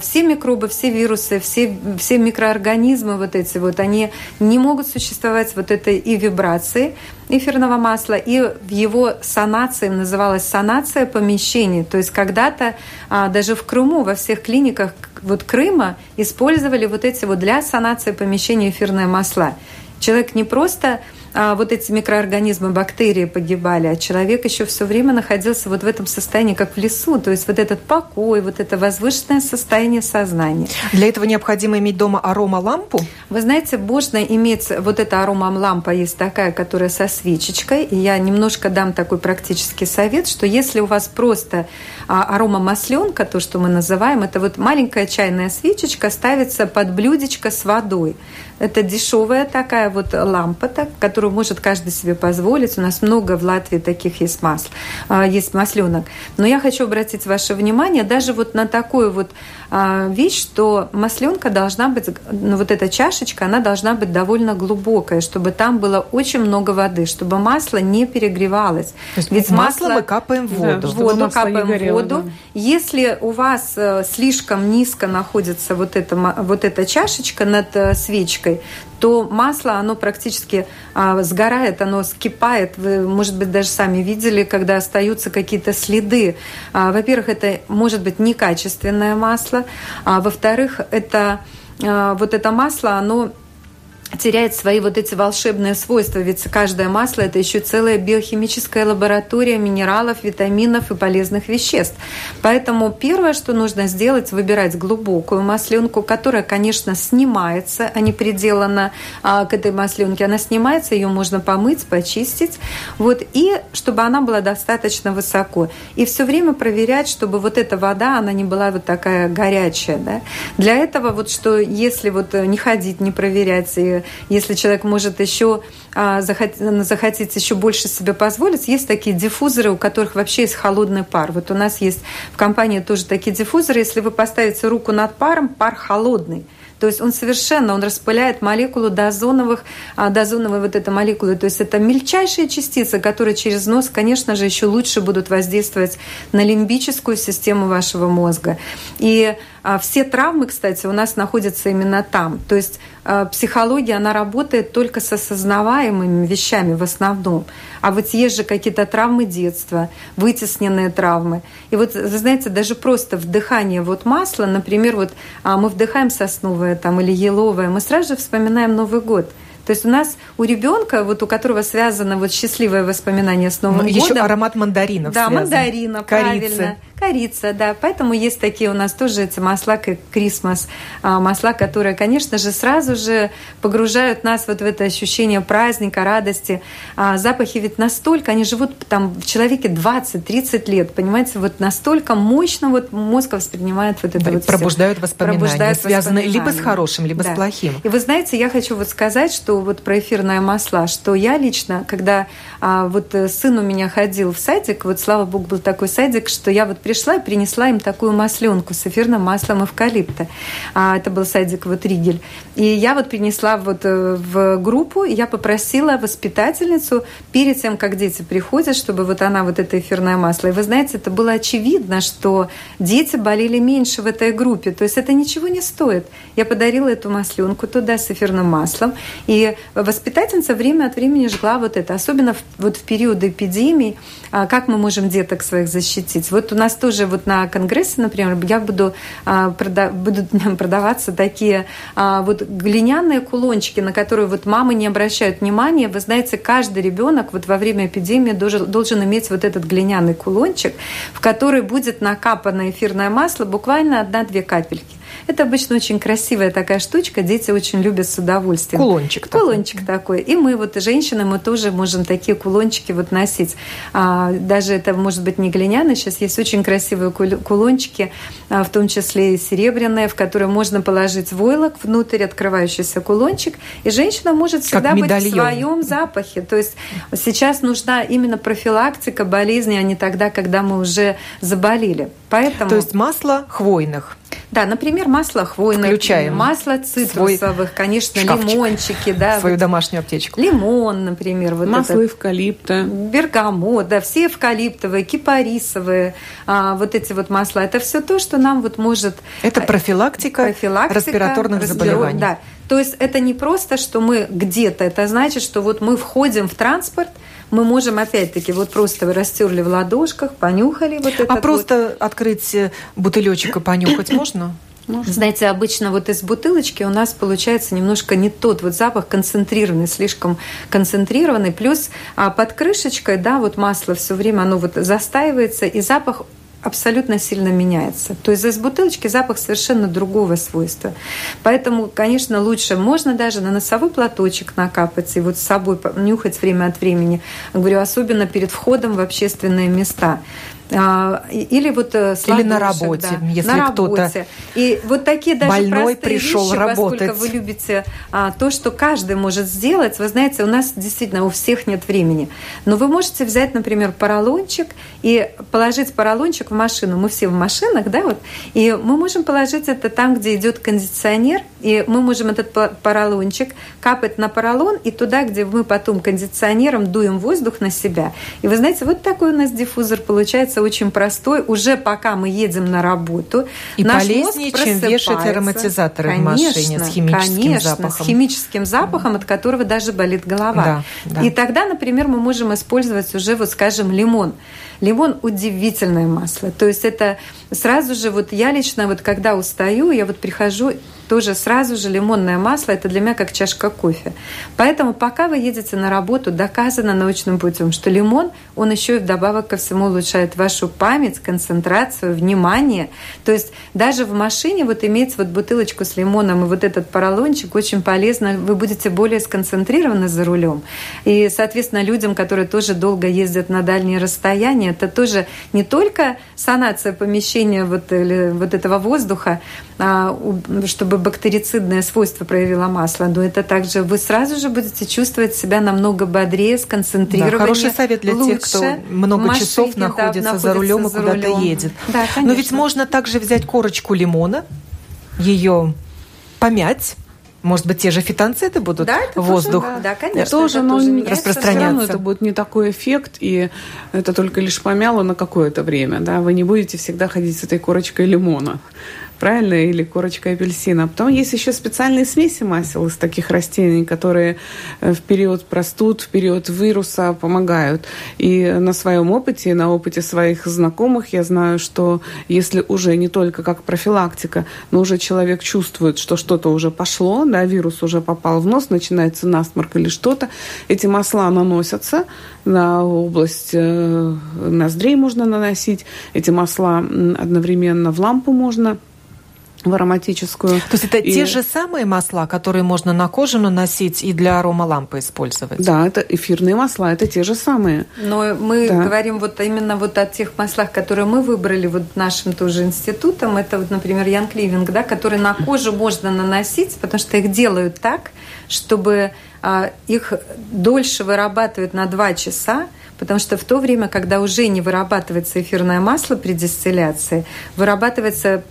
все микробы, все вирусы, все, все микроорганизмы вот эти вот, они не могут существовать вот этой и вибрации эфирного масла, и в его санации, называлась санация помещений. То есть когда-то а, даже в Крыму, во всех клиниках вот Крыма использовали вот эти вот для санации помещений эфирные масла. Человек не просто а, вот эти микроорганизмы, бактерии погибали, а человек еще все время находился вот в этом состоянии, как в лесу. То есть вот этот покой, вот это возвышенное состояние сознания. Для этого необходимо иметь дома аромалампу? Вы знаете, можно иметь вот эта аромалампа есть такая, которая со свечечкой. И я немножко дам такой практический совет, что если у вас просто а, аромамасленка, то, что мы называем, это вот маленькая чайная свечечка ставится под блюдечко с водой. Это дешевая такая вот лампа, которую может каждый себе позволить. У нас много в Латвии таких есть масл, а, есть масленок. Но я хочу обратить ваше внимание даже вот на такую вот а, вещь, что масленка должна быть, ну вот эта чашечка, она должна быть довольно глубокая, чтобы там было очень много воды, чтобы масло не перегревалось. То есть Ведь масло, масло мы капаем в воду. Да, воду капаем в воду. Да. Если у вас э, слишком низко находится вот эта, вот эта чашечка над э, свечкой, то масло, оно практически а, сгорает, оно скипает. Вы, может быть, даже сами видели, когда остаются какие-то следы. А, во-первых, это может быть некачественное масло, а во-вторых, это а, вот это масло, оно теряет свои вот эти волшебные свойства, ведь каждое масло – это еще целая биохимическая лаборатория минералов, витаминов и полезных веществ. Поэтому первое, что нужно сделать, выбирать глубокую масленку, которая, конечно, снимается, а не приделана а, к этой масленке. Она снимается, ее можно помыть, почистить, вот, и чтобы она была достаточно высоко. И все время проверять, чтобы вот эта вода, она не была вот такая горячая. Да? Для этого вот, что если вот не ходить, не проверять, и если человек может еще а, захотеть еще больше себе позволить, есть такие диффузоры, у которых вообще есть холодный пар. Вот у нас есть в компании тоже такие диффузоры. Если вы поставите руку над паром, пар холодный. То есть он совершенно, он распыляет молекулу до озоновых, а, до озоновой вот этой молекулы. То есть это мельчайшие частицы, которые через нос, конечно же, еще лучше будут воздействовать на лимбическую систему вашего мозга. И все травмы, кстати, у нас находятся именно там. То есть э, психология, она работает только с осознаваемыми вещами в основном. А вот есть же какие-то травмы детства, вытесненные травмы. И вот, вы знаете, даже просто вдыхание вот масла, например, вот а, мы вдыхаем сосновое там, или еловое, мы сразу же вспоминаем Новый год – то есть у нас у ребенка, вот у которого связано вот счастливое воспоминание с Новым Еще годом. Еще аромат мандаринов. Да, связан. мандарина, Корицы. правильно. Корица, да. Поэтому есть такие у нас тоже эти масла, как Крисмас, а, масла, которые, конечно же, сразу же погружают нас вот в это ощущение праздника, радости. А запахи ведь настолько, они живут там в человеке 20-30 лет, понимаете, вот настолько мощно вот мозг воспринимает вот это да, вот Пробуждают все. воспоминания, пробуждают связанные либо с хорошим, либо да. с плохим. И вы знаете, я хочу вот сказать, что вот про эфирное масла, что я лично, когда а, вот э, сын у меня ходил в садик, вот слава богу был такой садик, что я вот пришла и принесла им такую масленку с эфирным маслом эвкалипта. А, это был садик вот Ригель. И я вот принесла вот э, в группу, и я попросила воспитательницу перед тем, как дети приходят, чтобы вот она вот это эфирное масло. И вы знаете, это было очевидно, что дети болели меньше в этой группе. То есть это ничего не стоит. Я подарила эту масленку туда с эфирным маслом. И воспитательница время от времени жгла вот это. Особенно в, вот в период эпидемии, а, как мы можем деток своих защитить. Вот у нас тоже вот на конгрессе, например, я буду, а, прода будут [laughs] продаваться такие а, вот глиняные кулончики, на которые вот мамы не обращают внимания. Вы знаете, каждый ребенок вот во время эпидемии должен, должен иметь вот этот глиняный кулончик, в который будет накапано эфирное масло, буквально одна-две капельки. Это обычно очень красивая такая штучка, дети очень любят с удовольствием. Кулончик. Кулончик такой. такой. И мы вот, женщины, мы тоже можем такие кулончики вот носить. А, даже это может быть не глиняные, сейчас есть очень красивые кулончики, а, в том числе и серебряные, в которые можно положить войлок внутрь, открывающийся кулончик, и женщина может всегда быть в своем запахе. То есть сейчас нужна именно профилактика болезни, а не тогда, когда мы уже заболели. Поэтому... То есть масло хвойных. Да, например, масло хвойное, Включаем масло цитрусовых, конечно, шкафчик, лимончики, да. Свою вот, домашнюю аптечку. Лимон, например. Вот масло это, эвкалипта. Бергамот, да, все эвкалиптовые, кипарисовые, а, вот эти вот масла. Это все то, что нам вот может... Это профилактика, профилактика респираторных разбер... заболеваний. Да. То есть это не просто, что мы где-то, это значит, что вот мы входим в транспорт, мы можем опять-таки вот просто растерли в ладошках, понюхали вот это. А просто вот. открыть э, бутылечек и понюхать [coughs] можно? Можно. Знаете, обычно вот из бутылочки у нас получается немножко не тот вот запах концентрированный, слишком концентрированный. Плюс а, под крышечкой, да, вот масло все время оно вот застаивается, и запах абсолютно сильно меняется. То есть из бутылочки запах совершенно другого свойства. Поэтому, конечно, лучше можно даже на носовой платочек накапать и вот с собой нюхать время от времени. говорю, особенно перед входом в общественные места. А, или вот э, или на работе, да, если на кто-то и вот такие даже больной пришел вещи, работать. Поскольку вы любите а, то, что каждый может сделать, вы знаете, у нас действительно у всех нет времени, но вы можете взять, например, поролончик и положить поролончик в машину. Мы все в машинах, да, вот, и мы можем положить это там, где идет кондиционер, и мы можем этот поролончик капать на поролон и туда, где мы потом кондиционером дуем воздух на себя. И вы знаете, вот такой у нас диффузор получается очень простой, уже пока мы едем на работу. И наш полезнее, мозг чем вешать ароматизаторы конечно, в машине с химическим конечно, запахом. с химическим запахом, от которого даже болит голова. Да, да. И тогда, например, мы можем использовать уже, вот скажем, лимон. Лимон удивительное масло. То есть это сразу же, вот я лично, вот когда устаю, я вот прихожу тоже сразу же лимонное масло – это для меня как чашка кофе. Поэтому пока вы едете на работу, доказано научным путем, что лимон, он еще и вдобавок ко всему улучшает вашу память, концентрацию, внимание. То есть даже в машине вот иметь вот бутылочку с лимоном и вот этот поролончик очень полезно. Вы будете более сконцентрированы за рулем. И, соответственно, людям, которые тоже долго ездят на дальние расстояния, это тоже не только санация помещения, очищения вот, вот этого воздуха, а, чтобы бактерицидное свойство проявило масло. Но это также вы сразу же будете чувствовать себя намного бодрее, сконцентрированнее. Да, хороший совет для лучше. тех, кто много машине, часов находится, да, находится за рулем и куда-то едет. Да, Но ведь можно также взять корочку лимона, ее помять, может быть, те же фитонциды будут да, в воздух тоже, да. да, конечно, тоже, это тоже распространяться. это будет не такой эффект, и это только лишь помяло на какое-то время. Да? Вы не будете всегда ходить с этой корочкой лимона правильно, или корочка апельсина. Потом есть еще специальные смеси масел из таких растений, которые э, в период простуд, в период вируса помогают. И на своем опыте, на опыте своих знакомых я знаю, что если уже не только как профилактика, но уже человек чувствует, что что-то уже пошло, да, вирус уже попал в нос, начинается насморк или что-то, эти масла наносятся на область э, ноздрей можно наносить, эти масла одновременно в лампу можно в ароматическую. То есть это и... те же самые масла, которые можно на кожу наносить и для аромалампы использовать? Да, это эфирные масла, это те же самые. Но мы да. говорим вот именно вот о тех маслах, которые мы выбрали вот нашим тоже институтом. Это вот, например, Ян Кливинг, да, которые на кожу можно наносить, потому что их делают так, чтобы а, их дольше вырабатывают на 2 часа, Потому что в то время, когда уже не вырабатывается эфирное масло при дистилляции, вырабатывается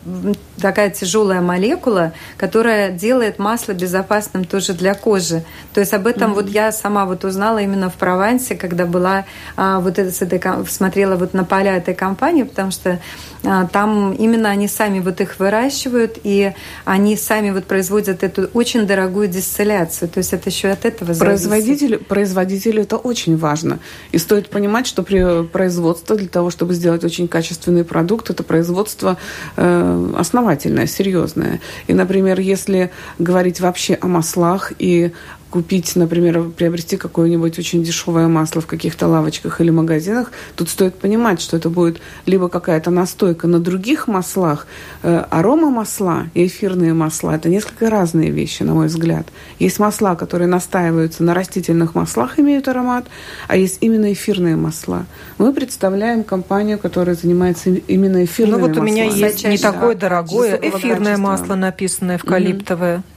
такая тяжелая молекула, которая делает масло безопасным тоже для кожи. То есть об этом mm-hmm. вот я сама вот узнала именно в Провансе, когда была а, вот это, с этой, смотрела вот на поля этой компании, потому что а, там именно они сами вот их выращивают, и они сами вот производят эту очень дорогую дистилляцию. То есть это еще от этого зависит. Производитель, производитель это очень важно. И стоит понимать, что при производстве для того, чтобы сделать очень качественный продукт, это производство э, основательное, серьезное. И, например, если говорить вообще о маслах и купить, например, приобрести какое-нибудь очень дешевое масло в каких-то лавочках или магазинах, тут стоит понимать, что это будет либо какая-то настойка на других маслах. Э, арома масла и эфирные масла – это несколько разные вещи, на мой взгляд. Есть масла, которые настаиваются на растительных маслах, имеют аромат, а есть именно эфирные масла. Мы представляем компанию, которая занимается именно эфирными маслами. Ну вот у меня есть не такое дорогое эфирное масло, написанное эвкалиптовое. Mm-hmm.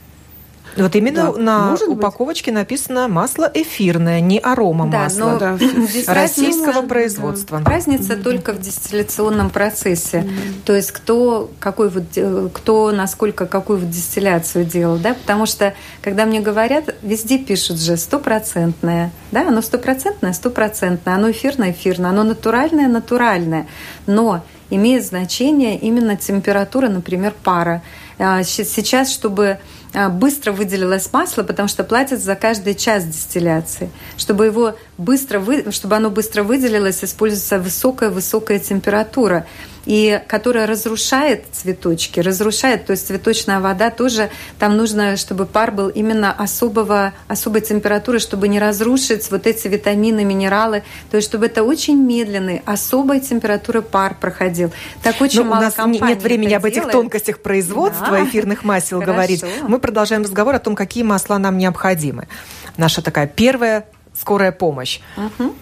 Вот именно да, на упаковочке быть. написано масло эфирное, не арома масло. Да, да. российского производства. Разница mm-hmm. только в дистилляционном процессе. Mm-hmm. То есть кто какой вот кто насколько какую вот дистилляцию делал, да? Потому что когда мне говорят, везде пишут же стопроцентное, да, оно стопроцентное, стопроцентное, оно эфирное, эфирное, оно натуральное, натуральное, но имеет значение именно температура, например, пара. А, сейчас, чтобы быстро выделилось масло, потому что платят за каждый час дистилляции. Чтобы его быстро, вы, чтобы оно быстро выделилось, используется высокая-высокая температура и которая разрушает цветочки, разрушает, то есть цветочная вода тоже, там нужно, чтобы пар был именно особого, особой температуры, чтобы не разрушить вот эти витамины, минералы, то есть чтобы это очень медленный, особой температуры пар проходил. Так очень Но ну, мало у нас компаний нет времени об этих делает. тонкостях производства да. эфирных масел [laughs] говорить. Мы продолжаем разговор о том, какие масла нам необходимы. Наша такая первая скорая помощь. Угу.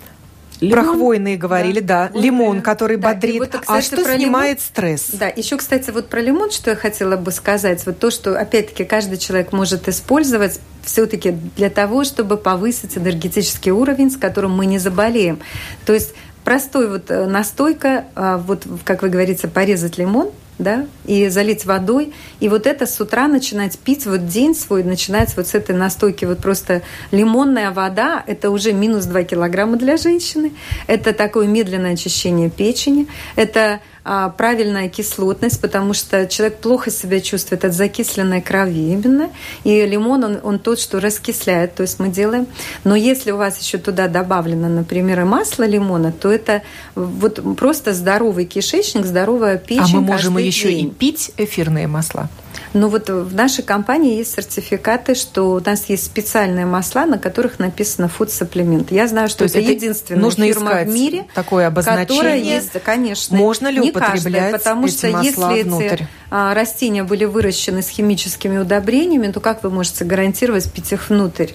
Лимон. Про хвойные говорили, да. да. Лимон, который да. бодрит. Вот, кстати, а что снимает лимон? стресс? Да, еще, кстати, вот про лимон, что я хотела бы сказать. Вот то, что, опять-таки, каждый человек может использовать все-таки для того, чтобы повысить энергетический уровень, с которым мы не заболеем. То есть простой вот э, настойка, а, вот, как вы говорите, порезать лимон – да, и залить водой. И вот это с утра начинать пить, вот день свой начинается вот с этой настойки. Вот просто лимонная вода – это уже минус 2 килограмма для женщины. Это такое медленное очищение печени. Это правильная кислотность, потому что человек плохо себя чувствует от закисленной крови именно. И лимон, он, он тот, что раскисляет, то есть мы делаем. Но если у вас еще туда добавлено, например, и масло лимона, то это вот просто здоровый кишечник, здоровая печень А мы можем еще день. и пить эфирные масла? Но вот в нашей компании есть сертификаты, что у нас есть специальные масла, на которых написано food supplement. Я знаю, что То это, это единственная нужно фирма в мире, такое обозначение. которая есть, конечно. Можно ли каждая, потому что если внутрь? эти а, растения были выращены с химическими удобрениями, то как вы можете гарантировать пить их внутрь?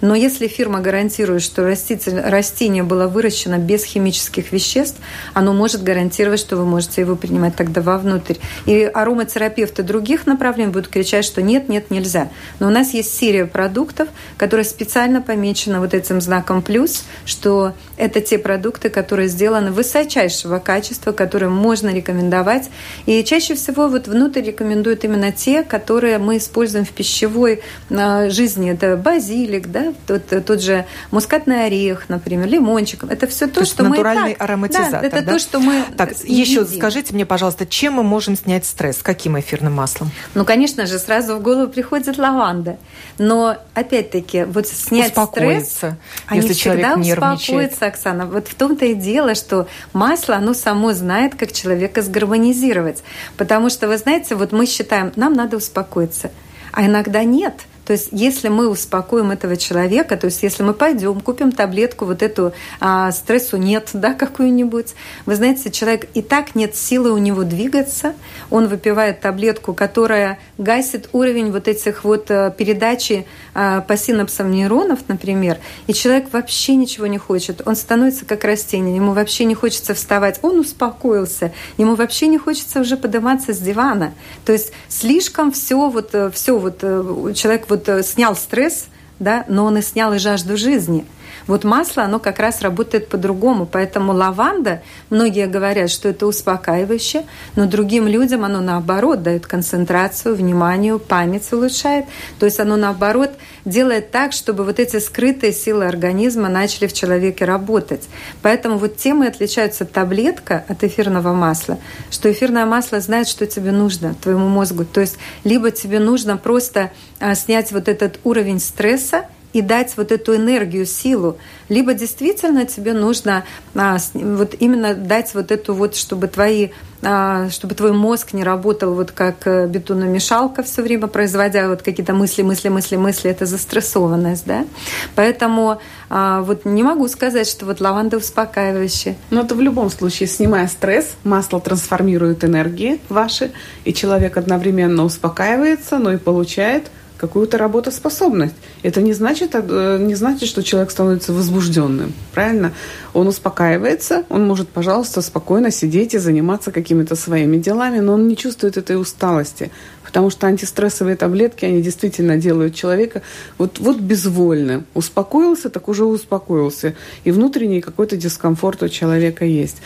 Но если фирма гарантирует, что растение было выращено без химических веществ, оно может гарантировать, что вы можете его принимать тогда вовнутрь. И ароматерапевты других направлений будут кричать, что нет, нет, нельзя. Но у нас есть серия продуктов, которые специально помечены вот этим знаком плюс, что это те продукты, которые сделаны высочайшего качества, которые можно рекомендовать. И чаще всего вот внутрь рекомендуют именно те, которые мы используем в пищевой а, жизни. Это базилик, да, тот, тот же мускатный орех, например, лимончик. Это все то, то что мы натуральный так, ароматизатор. Да, это да? то, что мы так еще едим. скажите мне, пожалуйста, чем мы можем снять стресс? Каким эфирным маслом? Ну, конечно же, сразу в голову приходит лаванда. Но опять-таки вот снять стресс, если они человек всегда нервничает. успокоятся, Оксана. Вот в том-то и дело, что масло, оно само знает, как человека сгармонизировать. Потому что, вы знаете, вот мы считаем, нам надо успокоиться. А иногда нет – то есть, если мы успокоим этого человека, то есть, если мы пойдем, купим таблетку, вот эту а, стрессу нет, [laughs] да, какую-нибудь, вы знаете, человек и так нет силы у него двигаться, он выпивает таблетку, которая гасит уровень вот этих вот а, передачи а, по синапсам нейронов, например, и человек вообще ничего не хочет, он становится как растение, ему вообще не хочется вставать, он успокоился, ему вообще не хочется уже подниматься с дивана, то есть слишком все вот, э, все вот э, человек вот э, снял стресс, да, но он и снял и жажду жизни. Вот масло, оно как раз работает по-другому. Поэтому лаванда, многие говорят, что это успокаивающее, но другим людям оно наоборот дает концентрацию, внимание, память улучшает. То есть оно наоборот делает так, чтобы вот эти скрытые силы организма начали в человеке работать. Поэтому вот тем и отличается таблетка от эфирного масла, что эфирное масло знает, что тебе нужно, твоему мозгу. То есть либо тебе нужно просто а, снять вот этот уровень стресса, и дать вот эту энергию, силу, либо действительно тебе нужно а, вот именно дать вот эту вот, чтобы твои а, чтобы твой мозг не работал вот как э, бетономешалка все время, производя вот какие-то мысли, мысли, мысли, мысли, это застрессованность, да. Поэтому а, вот не могу сказать, что вот лаванда успокаивающая. Но это в любом случае, снимая стресс, масло трансформирует энергии ваши, и человек одновременно успокаивается, но и получает какую-то работоспособность. Это не значит, э, не значит, что человек становится возбужденным, правильно? Он успокаивается, он может, пожалуйста, спокойно сидеть и заниматься какими-то своими делами, но он не чувствует этой усталости, потому что антистрессовые таблетки, они действительно делают человека вот, вот безвольным. Успокоился, так уже успокоился. И внутренний какой-то дискомфорт у человека есть.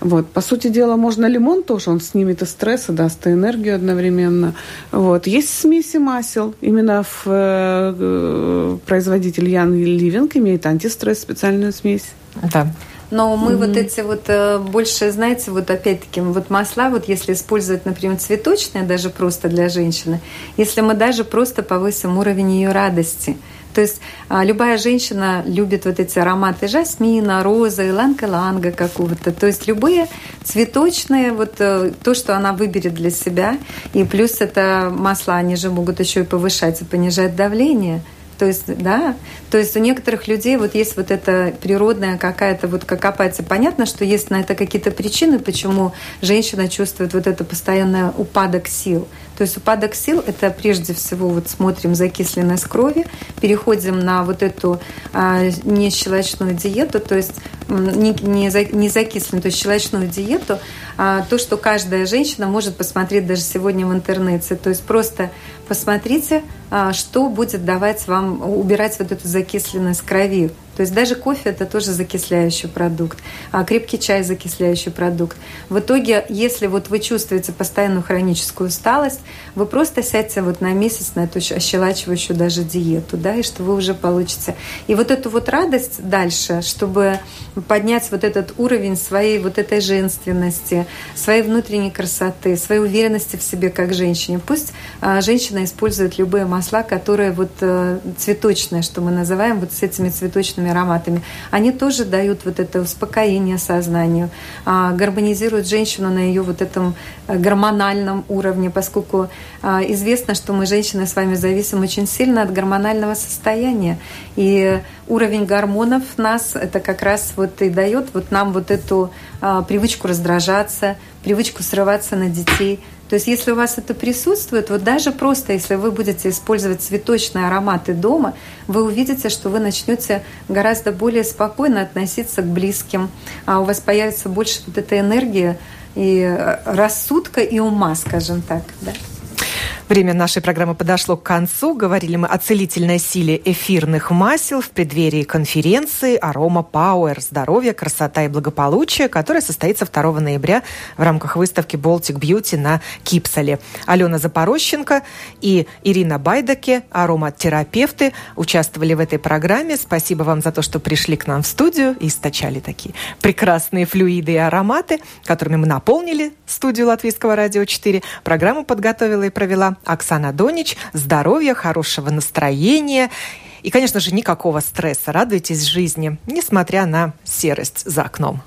Вот. По сути дела, можно лимон тоже, он снимет и стресс, и даст и энергию одновременно. Вот. Есть смеси масел. Именно в, э, производитель Young Living имеет антистресс специальную смесь. Да. Но мы mm-hmm. вот эти вот э, больше, знаете, вот опять-таки вот масла, вот если использовать, например, цветочные, даже просто для женщины, если мы даже просто повысим уровень ее радости, то есть а, любая женщина любит вот эти ароматы жасмина, розы, иланг-иланга какого-то. То есть любые цветочные, вот э, то, что она выберет для себя. И плюс это масла, они же могут еще и повышать и понижать давление. То есть, да, то есть у некоторых людей вот есть вот эта природная какая-то вот как апатия. Понятно, что есть на это какие-то причины, почему женщина чувствует вот это постоянный упадок сил. То есть упадок сил – это прежде всего вот смотрим закисленность крови, переходим на вот эту а, нещелочную диету, то есть не, не, не закисленную, то есть щелочную диету, то, что каждая женщина может посмотреть даже сегодня в интернете. То есть просто посмотрите, а, что будет давать вам, убирать вот эту закисленность крови. То есть даже кофе это тоже закисляющий продукт, а крепкий чай закисляющий продукт. В итоге, если вот вы чувствуете постоянную хроническую усталость, вы просто сядьте вот на месяц на эту ощелачивающую даже диету, да, и что вы уже получите. И вот эту вот радость дальше, чтобы поднять вот этот уровень своей вот этой женственности, своей внутренней красоты, своей уверенности в себе как женщине. Пусть а, женщина использует любые масла, которые вот э, цветочные, что мы называем вот с этими цветочными ароматами, они тоже дают вот это успокоение сознанию, а, гармонизируют женщину на ее вот этом э, гормональном уровне, поскольку а, известно, что мы, женщины, с вами зависим очень сильно от гормонального состояния. И уровень гормонов нас это как раз вот и дает вот нам вот эту а, привычку раздражаться, привычку срываться на детей, То есть если у вас это присутствует, вот даже просто если вы будете использовать цветочные ароматы дома, вы увидите, что вы начнете гораздо более спокойно относиться к близким, а у вас появится больше вот этой энергии и э, рассудка и ума, скажем так. Да? Время нашей программы подошло к концу. Говорили мы о целительной силе эфирных масел в преддверии конференции «Арома Пауэр. Здоровье, красота и благополучие», которая состоится 2 ноября в рамках выставки Baltic Beauty на Кипсале. Алена Запорощенко и Ирина Байдаке, ароматерапевты, участвовали в этой программе. Спасибо вам за то, что пришли к нам в студию и источали такие прекрасные флюиды и ароматы, которыми мы наполнили студию Латвийского радио 4. Программу подготовила и провела Оксана Донич. Здоровья, хорошего настроения и, конечно же, никакого стресса. Радуйтесь жизни, несмотря на серость за окном.